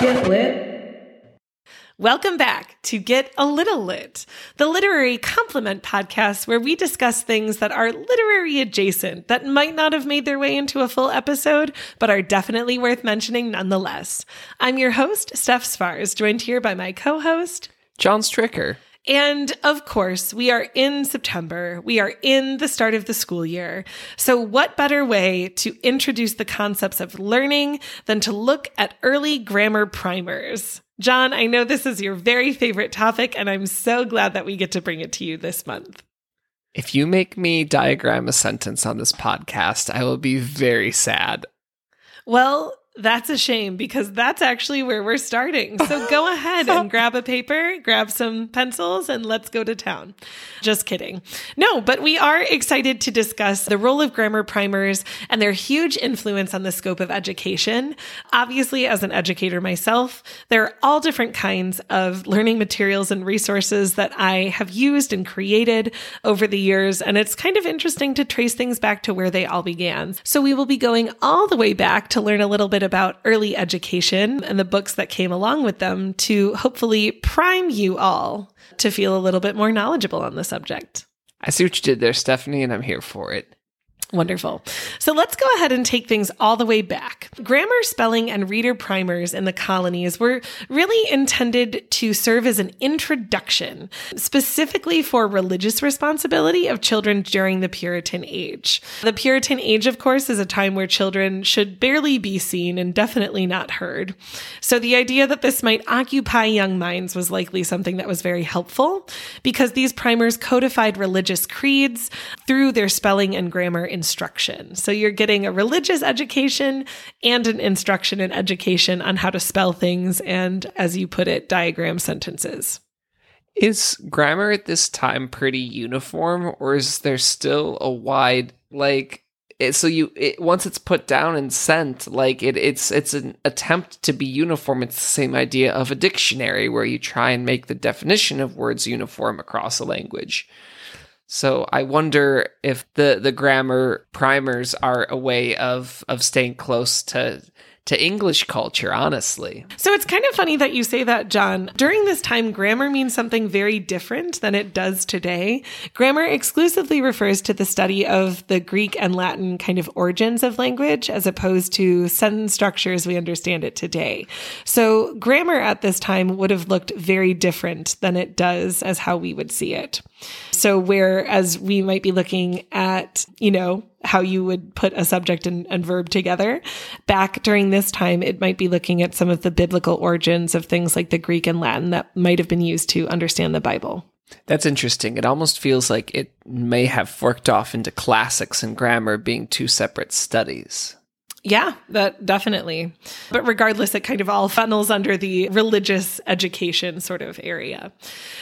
Get lit. Welcome back to Get a Little Lit, the literary compliment podcast where we discuss things that are literary adjacent that might not have made their way into a full episode, but are definitely worth mentioning nonetheless. I'm your host, Steph Svars, joined here by my co host, John Stricker. And of course, we are in September. We are in the start of the school year. So what better way to introduce the concepts of learning than to look at early grammar primers? John, I know this is your very favorite topic, and I'm so glad that we get to bring it to you this month. If you make me diagram a sentence on this podcast, I will be very sad. Well, that's a shame because that's actually where we're starting. So go ahead and grab a paper, grab some pencils, and let's go to town. Just kidding. No, but we are excited to discuss the role of grammar primers and their huge influence on the scope of education. Obviously, as an educator myself, there are all different kinds of learning materials and resources that I have used and created over the years. And it's kind of interesting to trace things back to where they all began. So we will be going all the way back to learn a little bit about early education and the books that came along with them to hopefully prime you all to feel a little bit more knowledgeable on the subject. I see what you did there, Stephanie, and I'm here for it. Wonderful. So let's go ahead and take things all the way back. Grammar, spelling, and reader primers in the colonies were really intended to serve as an introduction, specifically for religious responsibility of children during the Puritan age. The Puritan age, of course, is a time where children should barely be seen and definitely not heard. So the idea that this might occupy young minds was likely something that was very helpful because these primers codified religious creeds through their spelling and grammar instruction. So you're getting a religious education and an instruction in education on how to spell things and, as you put it, diagram sentences. Is grammar at this time pretty uniform, or is there still a wide like? So you it, once it's put down and sent, like it, it's it's an attempt to be uniform. It's the same idea of a dictionary where you try and make the definition of words uniform across a language. So I wonder if the the grammar primers are a way of of staying close to to English culture, honestly. So it's kind of funny that you say that, John. During this time, grammar means something very different than it does today. Grammar exclusively refers to the study of the Greek and Latin kind of origins of language as opposed to sentence structure as we understand it today. So grammar at this time would have looked very different than it does as how we would see it. So whereas we might be looking at, you know, how you would put a subject and, and, verb together. Back during this time, it might be looking at some of the biblical origins of things like the Greek and Latin that might have been used to understand the Bible. That's interesting. It almost feels like it may have forked off into classics and grammar being two separate studies. Yeah, that definitely. But regardless, it kind of all funnels under the religious education sort of area.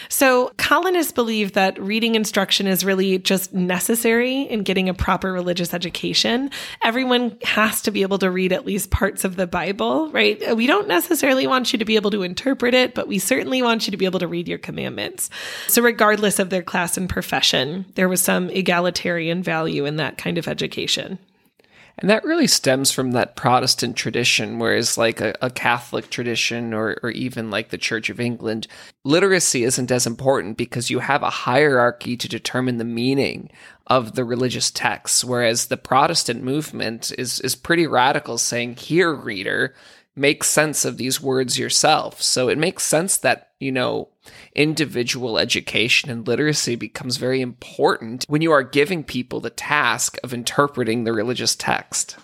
So colonists believe that reading instruction is really just necessary in getting a proper religious education. Everyone has to be able to read at least parts of the Bible, right? We don't necessarily want you to be able to interpret it, but we certainly want you to be able to read your commandments. So regardless of their class and profession, there was some egalitarian value in that kind of education. And that really stems from that Protestant tradition, whereas like a, a, Catholic tradition or, or even like the Church of England, literacy isn't as important because you have a hierarchy to determine the meaning of the religious texts. Whereas the Protestant movement is, is pretty radical, saying, Here, reader, make sense of these words yourself. So it makes sense that, you know, individual education and literacy becomes very important when you are giving people the task of interpreting the religious text.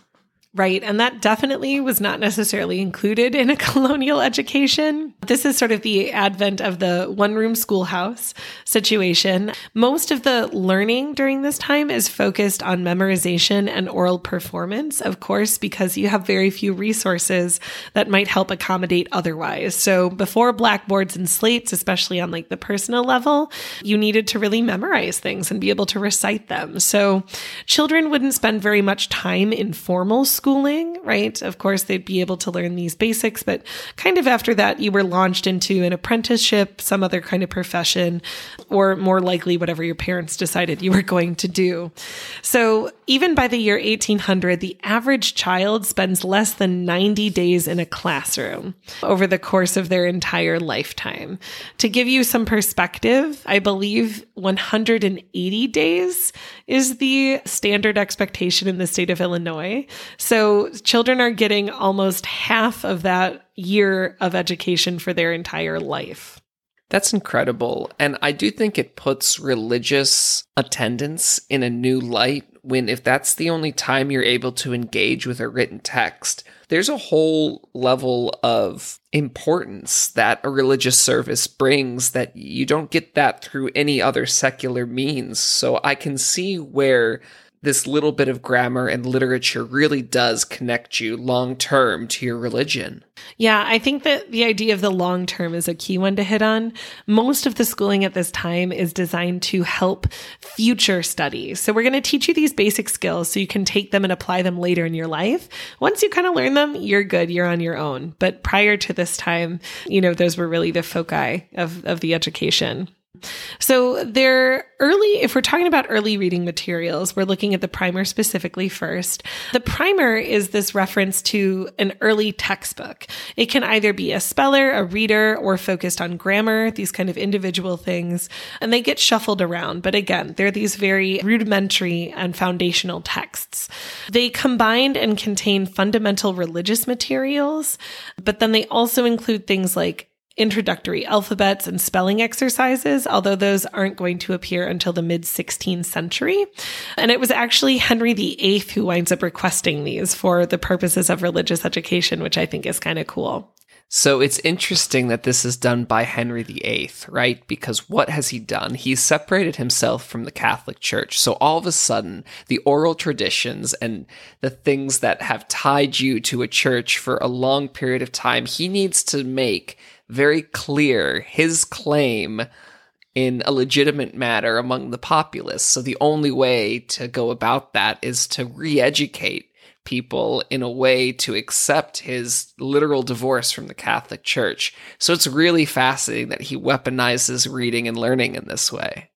Right. And that definitely was not necessarily included in a colonial education. This is sort of the advent of the one room schoolhouse situation. Most of the learning during this time is focused on memorization and oral performance, of course, because you have very few resources that might help accommodate otherwise. So before blackboards and slates, especially on like the personal level, you needed to really memorize things and be able to recite them. So children wouldn't spend very much time in formal schooling, right? Of course, they'd be able to learn these basics, but kind of after that, you were launched into an apprenticeship, some other kind of profession, or more likely, whatever your parents decided you were going to do. So even by the year 1800, the average child spends less than 90 days in a classroom over the course of their entire lifetime. To give you some perspective, I believe 180 days is the standard expectation in the state of Illinois. So children are getting almost half of that year of education for their entire life. That's incredible. And I do think it puts religious attendance in a new light when, if that's the only time you're able to engage with a written text, there's a whole level of importance that a religious service brings that you don't get that through any other secular means. So I can see where this little bit of grammar and literature really does connect you long term to your religion. Yeah, I think that the idea of the long term is a key one to hit on. Most of the schooling at this time is designed to help future studies. So we're going to teach you these basic skills so you can take them and apply them later in your life. Once you kind of learn them, you're good, you're on your own. But prior to this time, you know, those were really the foci of, of the education. So they're early, if we're talking about early reading materials, we're looking at the primer specifically first. The primer is this reference to an early textbook. It can either be a speller, a reader, or focused on grammar, these kind of individual things, and they get shuffled around. But again, they're these very rudimentary and foundational texts. They combine and contain fundamental religious materials, but then they also include things like introductory alphabets and spelling exercises, although those aren't going to appear until the mid 16th century. And it was actually Henry VIII who winds up requesting these for the purposes of religious education, which I think is kind of cool. So it's interesting that this is done by Henry VIII, right? Because what has he done? He's separated himself from the Catholic Church. So all of a sudden, the oral traditions and the things that have tied you to a church for a long period of time, he needs to make very clear his claim in a legitimate matter among the populace. So the only way to go about that is to re educate people in a way to accept his literal divorce from the Catholic Church. So it's really fascinating that he weaponizes reading and learning in this way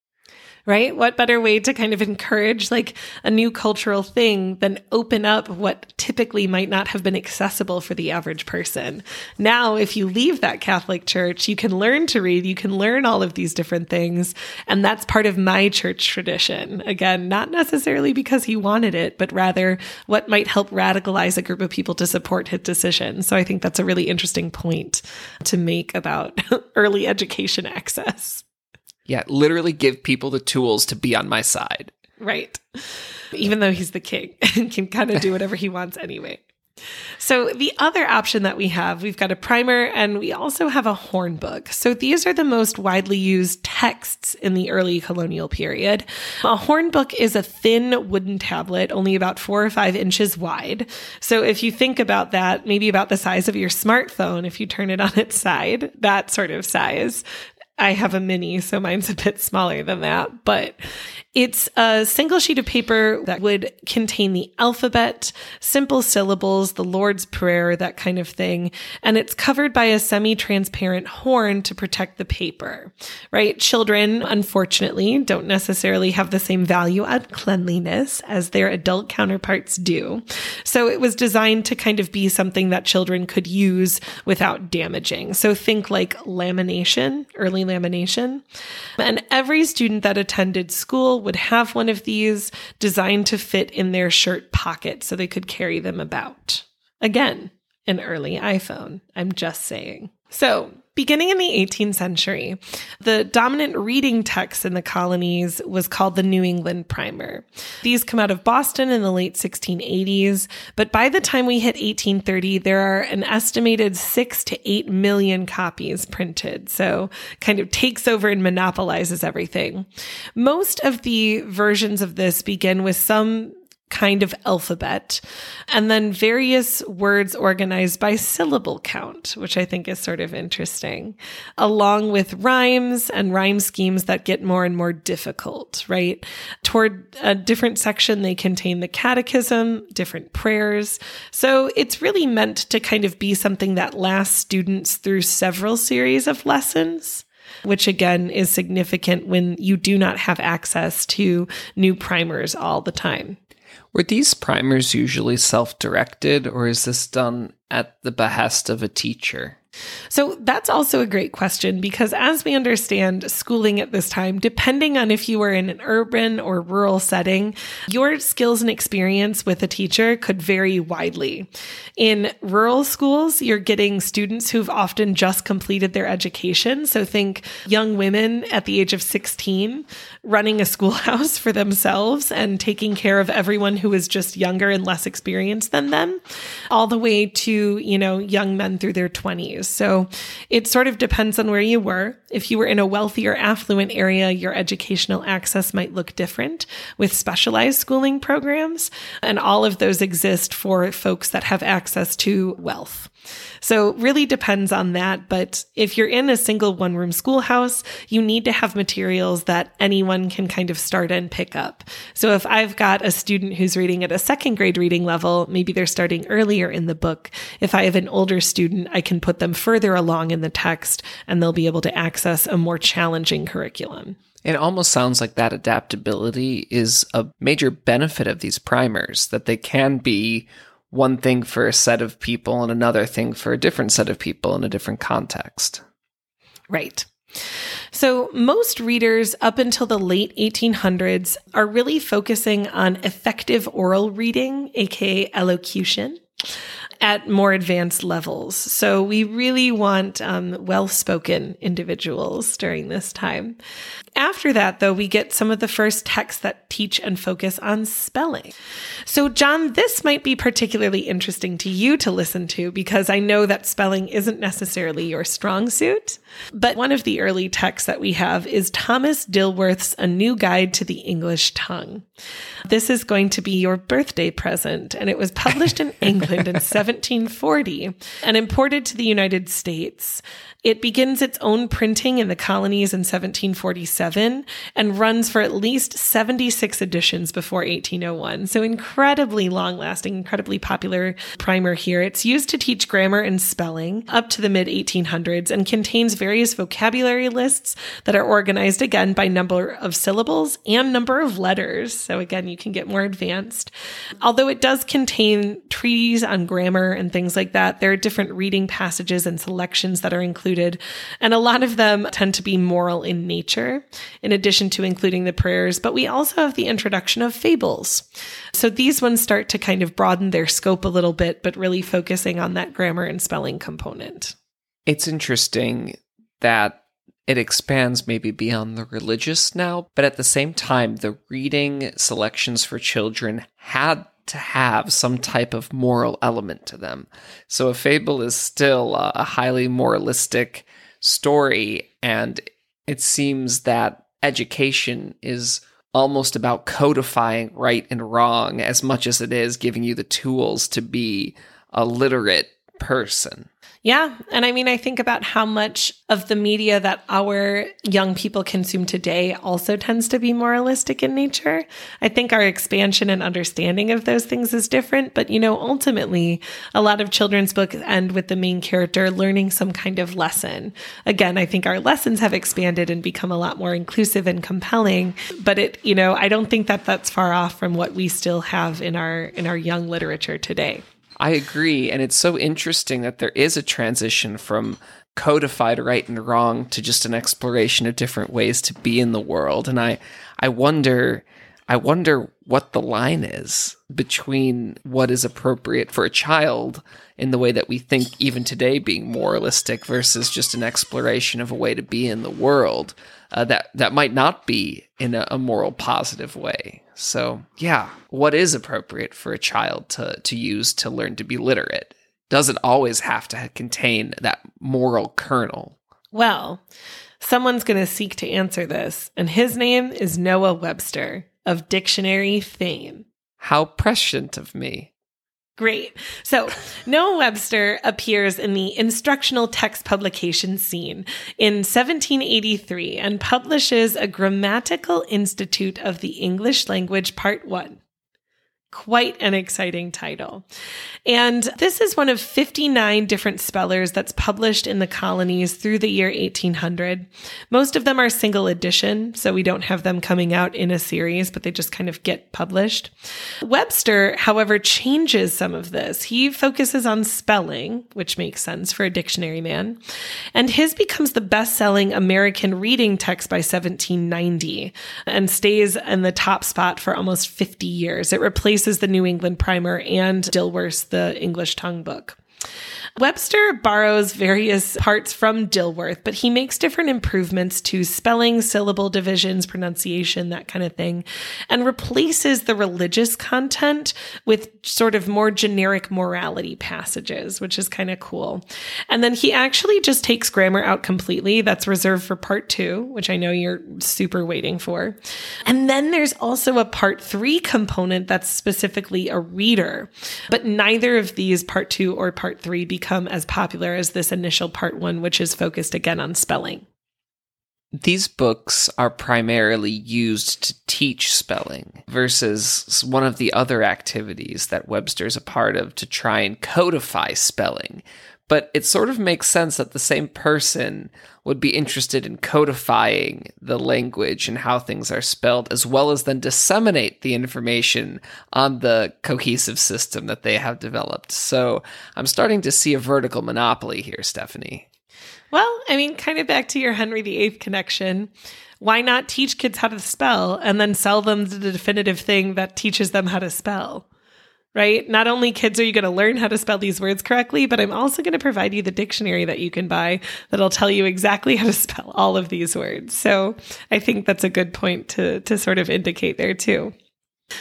right? What better way to kind of encourage like a new cultural thing than open up what typically might not have been accessible for the average person? Now, if you leave that Catholic church, you can learn to read, you can learn all of these different things. And that's part of my church tradition. Again, not necessarily because he wanted it, but rather what might help radicalize a group of people to support his decision. So I think that's a really interesting point to make about early education access. Yeah, literally give people the tools to be on my side. Right. Even though he's the king and can kind of do whatever he wants anyway. So, the other option that we have, we've got a primer and we also have a horn book. So, these are the most widely used texts in the early colonial period. A horn book is a thin wooden tablet, only about four or five inches wide. So, if you think about that, maybe about the size of your smartphone, if you turn it on its side, that sort of size. I have a mini, so mine's a bit smaller than that, but it's a single sheet of paper that would contain the alphabet, simple syllables, the Lord's Prayer, that kind of thing. And it's covered by a semi transparent horn to protect the paper, right? Children, unfortunately, don't necessarily have the same value at cleanliness as their adult counterparts do. So it was designed to kind of be something that children could use without damaging. So think like lamination, early lamination. And every student that attended school would have one of these designed to fit in their shirt pocket so they could carry them about. Again, an early iPhone. I'm just saying. So, beginning in the 18th century, the dominant reading text in the colonies was called the New England Primer. These come out of Boston in the late 1680s, but by the time we hit 1830, there are an estimated six to eight million copies printed. So, kind of takes over and monopolizes everything. Most of the versions of this begin with some kind of alphabet, and then various words organized by syllable count, which I think is sort of interesting, along with rhymes and rhyme schemes that get more and more difficult, right? Toward a different section, they contain the catechism, different prayers. So it's really meant to kind of be something that lasts students through several series of lessons which again is significant when you do not have access to new primers all the time. Were these primers usually self directed, or is this done at the behest of a teacher? So that's also a great question because, as we understand schooling at this time, depending on if you were in an urban or rural setting, your skills and experience with a teacher could vary widely. In rural schools, you're getting students who've often just completed their education. So think young women at the age of 16 running a schoolhouse for themselves and taking care of everyone who is just younger and less experienced than them, all the way to, you know, young men through their 20s. So it sort of depends on where you were. If you were in a wealthy or affluent area, your educational access might look different with specialized schooling programs. And all of those exist for folks that have access to wealth. So really depends on that. But if you're in a single one room schoolhouse, you need to have materials that anyone can kind of start and pick up. So if I've got a student who's reading at a second grade reading level, maybe they're starting earlier in the book. If I have an older student, I can put them further along in the text and they'll be able to access a more challenging curriculum. It almost sounds like that adaptability is a major benefit of these primers, that they can be one thing for a set of people and another thing for a different set of people in a different context. Right. So, most readers up until the late 1800s are really focusing on effective oral reading, aka elocution at more advanced levels. So we really want um, well spoken individuals during this time. After that, though, we get some of the first texts that teach and focus on spelling. So, John, this might be particularly interesting to you to listen to because I know that spelling isn't necessarily your strong suit. But one of the early texts that we have is Thomas Dilworth's A New Guide to the English Tongue. This is going to be your birthday present, and it was published in England in 1740 and imported to the United States. It begins its own printing in the colonies in 1747 and runs for at least 76 editions before 1801. So incredibly long lasting, incredibly popular primer here. It's used to teach grammar and spelling up to the mid 1800s and contains various vocabulary lists that are organized again by number of syllables and number of letters. So again, you can get more advanced. Although it does contain treatises on grammar and things like that, there are different reading passages and selections that are included, and a lot of them tend to be moral in nature, in addition to including the prayers. But we also have the introduction of fables. So these ones start to kind of broaden their scope a little bit, but really focusing on that grammar and spelling component. It's interesting that it expands maybe beyond the religious now, but at the same time, the reading selections for children had to have some type of moral element to them. So a fable is still a highly moralistic story, and it seems that education is almost about codifying right and wrong as much as it is giving you the tools to be a literate person. Yeah. And I mean, I think about how much of the media that our young people consume today also tends to be moralistic in nature. I think our expansion and understanding of those things is different. But, you know, ultimately, a lot of children's books end with the main character learning some kind of lesson. Again, I think our lessons have expanded and become a lot more inclusive and compelling. But it, you know, I don't think that that's far off from what we still have in our, in our young literature today. I agree. And it's so interesting that there is a transition from codified right and wrong to just an exploration of different ways to be in the world. And I, I wonder, I wonder what the line is between what is appropriate for a child in the way that we think even today being moralistic versus just an exploration of a way to be in the world uh, that that might not be in a, a moral positive way. So, yeah, what is appropriate for a child to, to use to learn to be literate? Doesn't always have to contain that moral kernel. Well, someone's going to seek to answer this, and his name is Noah Webster of dictionary fame. How prescient of me. Great. So Noah Webster appears in the instructional text publication scene in 1783 and publishes a Grammatical Institute of the English Language, Part 1. Quite an exciting title. And this is one of 59 different spellers that's published in the colonies through the year 1800. Most of them are single edition, so we don't have them coming out in a series, but they just kind of get published. Webster, however, changes some of this. He focuses on spelling, which makes sense for a dictionary man, and his becomes the best selling American reading text by 1790 and stays in the top spot for almost 50 years. It replaces is the New England Primer and Dilworth's The English Tongue Book. Webster borrows various parts from Dilworth, but he makes different improvements to spelling, syllable divisions, pronunciation, that kind of thing, and replaces the religious content with sort of more generic morality passages, which is kind of cool. And then he actually just takes grammar out completely. That's reserved for part two, which I know you're super waiting for. And then there's also a part three component that's specifically a reader, but neither of these part two or part three become as popular as this initial part one, which is focused again on spelling. These books are primarily used to teach spelling versus one of the other activities that Webster's a part of to try and codify spelling. But it sort of makes sense that the same person would be interested in codifying the language and how things are spelled, as well as then disseminate the information on the cohesive system that they have developed. So I'm starting to see a vertical monopoly here, Stephanie. Well, I mean, kind of back to your Henry VIII connection. Why not teach kids how to spell and then sell them the definitive thing that teaches them how to spell? Right? Not only kids are you going to learn how to spell these words correctly, but I'm also going to provide you the dictionary that you can buy that'll tell you exactly how to spell all of these words. So I think that's a good point to, to sort of indicate there too.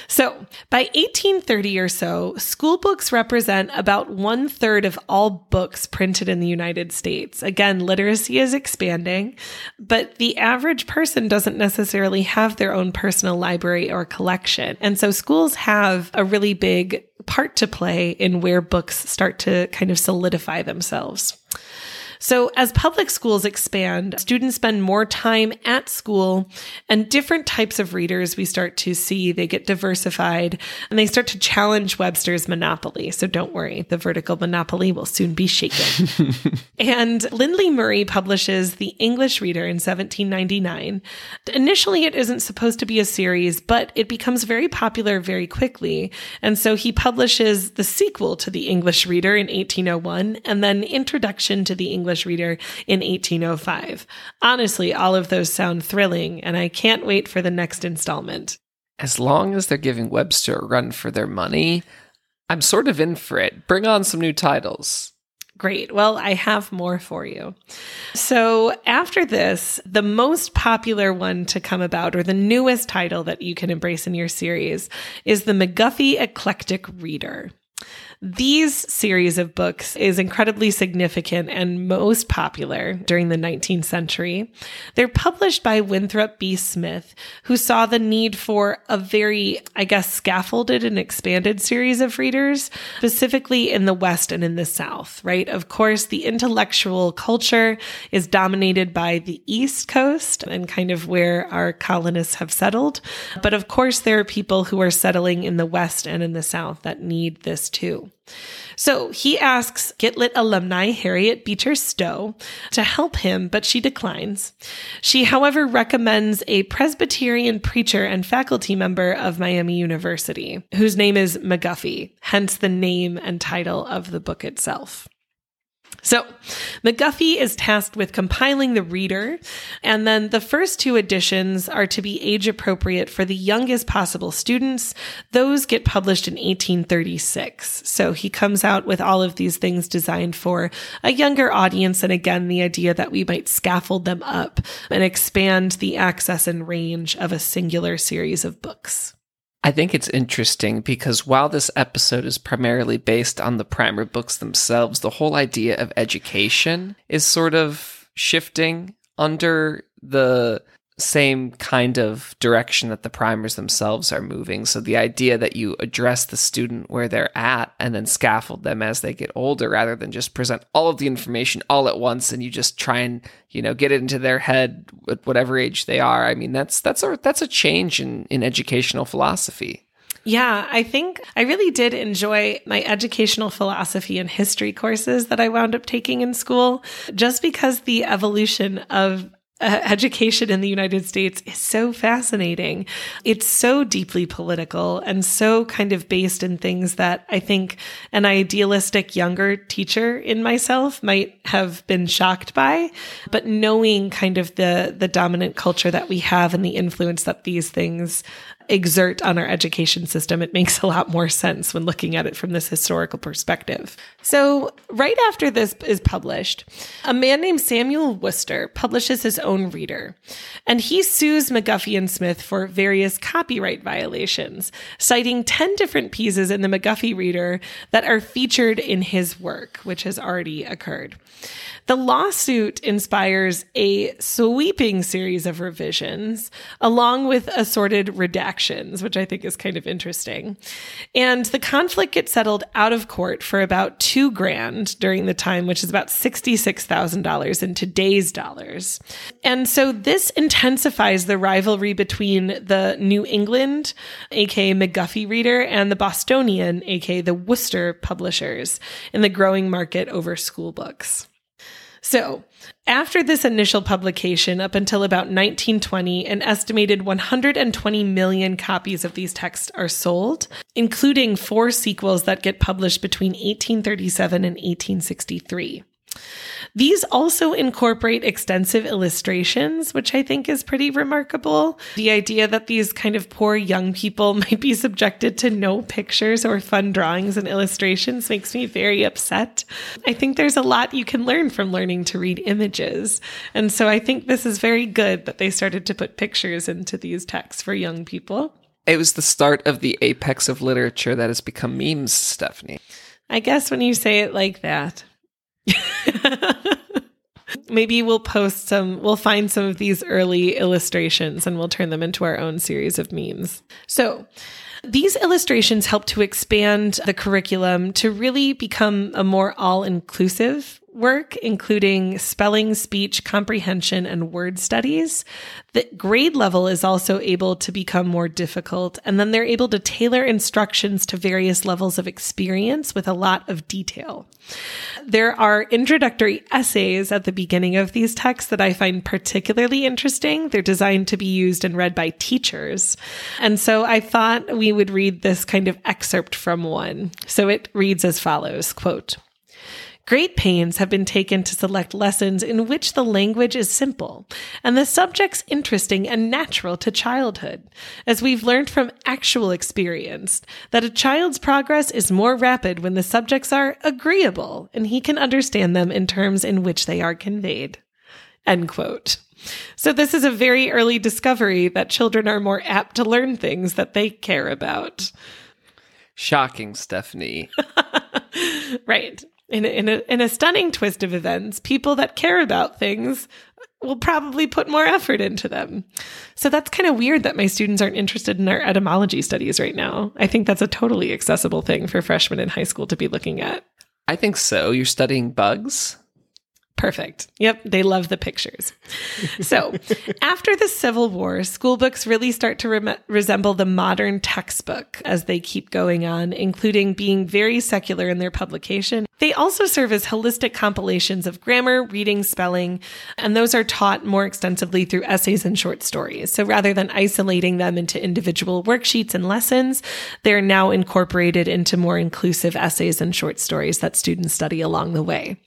So, by 1830 or so, school books represent about one third of all books printed in the United States. Again, literacy is expanding, but the average person doesn't necessarily have their own personal library or collection. And so, schools have a really big part to play in where books start to kind of solidify themselves. So, as public schools expand, students spend more time at school, and different types of readers we start to see. They get diversified and they start to challenge Webster's monopoly. So, don't worry, the vertical monopoly will soon be shaken. and Lindley Murray publishes The English Reader in 1799. Initially, it isn't supposed to be a series, but it becomes very popular very quickly. And so he publishes the sequel to The English Reader in 1801 and then Introduction to the English English reader in 1805. Honestly, all of those sound thrilling, and I can't wait for the next installment. As long as they're giving Webster a run for their money, I'm sort of in for it. Bring on some new titles. Great. Well, I have more for you. So, after this, the most popular one to come about, or the newest title that you can embrace in your series, is the McGuffey Eclectic Reader. These series of books is incredibly significant and most popular during the 19th century. They're published by Winthrop B. Smith, who saw the need for a very, I guess, scaffolded and expanded series of readers, specifically in the West and in the South, right? Of course, the intellectual culture is dominated by the East Coast and kind of where our colonists have settled. But of course, there are people who are settling in the West and in the South that need this too. So he asks Get Lit alumni Harriet Beecher Stowe to help him, but she declines. She, however, recommends a Presbyterian preacher and faculty member of Miami University, whose name is McGuffey, hence the name and title of the book itself. So McGuffey is tasked with compiling the reader, and then the first two editions are to be age appropriate for the youngest possible students. Those get published in 1836. So he comes out with all of these things designed for a younger audience. And again, the idea that we might scaffold them up and expand the access and range of a singular series of books. I think it's interesting because while this episode is primarily based on the primer books themselves, the whole idea of education is sort of shifting under the same kind of direction that the primers themselves are moving. So the idea that you address the student where they're at and then scaffold them as they get older rather than just present all of the information all at once and you just try and, you know, get it into their head at whatever age they are. I mean, that's that's a that's a change in in educational philosophy. Yeah, I think I really did enjoy my educational philosophy and history courses that I wound up taking in school, just because the evolution of uh, education in the United States is so fascinating. It's so deeply political and so kind of based in things that I think an idealistic younger teacher in myself might have been shocked by. But knowing kind of the the dominant culture that we have and the influence that these things exert on our education system, it makes a lot more sense when looking at it from this historical perspective. So, right after this is published, a man named Samuel Worcester publishes his own reader, and he sues McGuffey and Smith for various copyright violations, citing 10 different pieces in the McGuffey reader that are featured in his work, which has already occurred. The lawsuit inspires a sweeping series of revisions, along with assorted redactions, which I think is kind of interesting. And the conflict gets settled out of court for about two grand during the time, which is about $66,000 in today's dollars. And so this intensifies the rivalry between the New England, aka McGuffey Reader, and the Bostonian, aka the Worcester publishers, in the growing market over school books. So, after this initial publication, up until about 1920, an estimated 120 million copies of these texts are sold, including four sequels that get published between 1837 and 1863. These also incorporate extensive illustrations, which I think is pretty remarkable. The idea that these kind of poor young people might be subjected to no pictures or fun drawings and illustrations makes me very upset. I think there's a lot you can learn from learning to read images. And so I think this is very good that they started to put pictures into these texts for young people. It was the start of the apex of literature that has become memes, Stephanie. I guess when you say it like that. Maybe we'll post some, we'll find some of these early illustrations and we'll turn them into our own series of memes. So, these illustrations help to expand the curriculum to really become a more all inclusive work, including spelling, speech, comprehension, and word studies. The grade level is also able to become more difficult, and then they're able to tailor instructions to various levels of experience with a lot of detail. There are introductory essays at the beginning of these texts that I find particularly interesting. They're designed to be used and read by teachers. And so I thought we would read this kind of excerpt from one. So it reads as follows, quote, Great pains have been taken to select lessons in which the language is simple and the subjects interesting and natural to childhood, as we've learned from actual experience that a child's progress is more rapid when the subjects are agreeable and he can understand them in terms in which they are conveyed. End quote. So this is a very early discovery that children are more apt to learn things that they care about. Shocking, Stephanie. right in a, in a, in a stunning twist of events, people that care about things will probably put more effort into them. So that's kind of weird that my students aren't interested in our etymology studies right now. I think that's a totally accessible thing for freshmen in high school to be looking at. I think so. You're studying bugs? Perfect. Yep, they love the pictures. So, after the Civil War, school books really start to re- resemble the modern textbook as they keep going on, including being very secular in their publication. They also serve as holistic compilations of grammar, reading, spelling, and those are taught more extensively through essays and short stories. So, rather than isolating them into individual worksheets and lessons, they're now incorporated into more inclusive essays and short stories that students study along the way.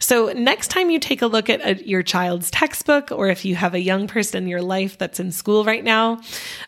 So, next time you take a look at a, your child's textbook, or if you have a young person in your life that's in school right now,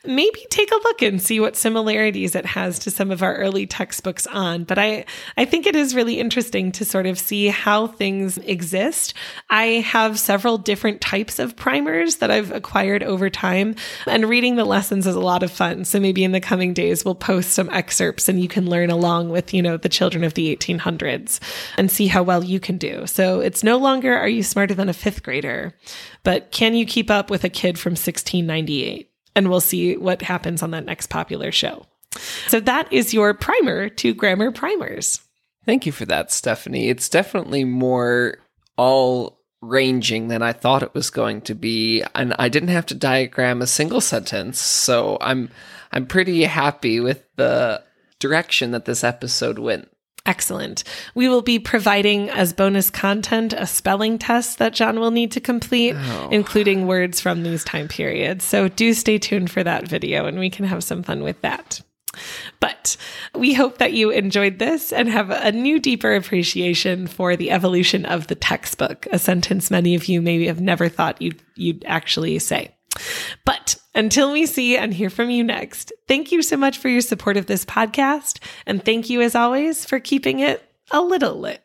maybe take a look and see what similarities it has to some of our early textbooks on. But I, I think it is really interesting to sort of see how things exist. I have several different types of primers that I've acquired over time, and reading the lessons is a lot of fun. So, maybe in the coming days, we'll post some excerpts and you can learn along with, you know, the children of the 1800s and see how well you can can do. So it's no longer are you smarter than a fifth grader, but can you keep up with a kid from 1698? And we'll see what happens on that next popular show. So that is your primer to grammar primers. Thank you for that, Stephanie. It's definitely more all ranging than I thought it was going to be, and I didn't have to diagram a single sentence. So I'm I'm pretty happy with the direction that this episode went. Excellent. We will be providing as bonus content a spelling test that John will need to complete, oh. including words from these time periods. So do stay tuned for that video and we can have some fun with that. But we hope that you enjoyed this and have a new, deeper appreciation for the evolution of the textbook, a sentence many of you maybe have never thought you'd, you'd actually say. But until we see and hear from you next, thank you so much for your support of this podcast. And thank you, as always, for keeping it a little lit.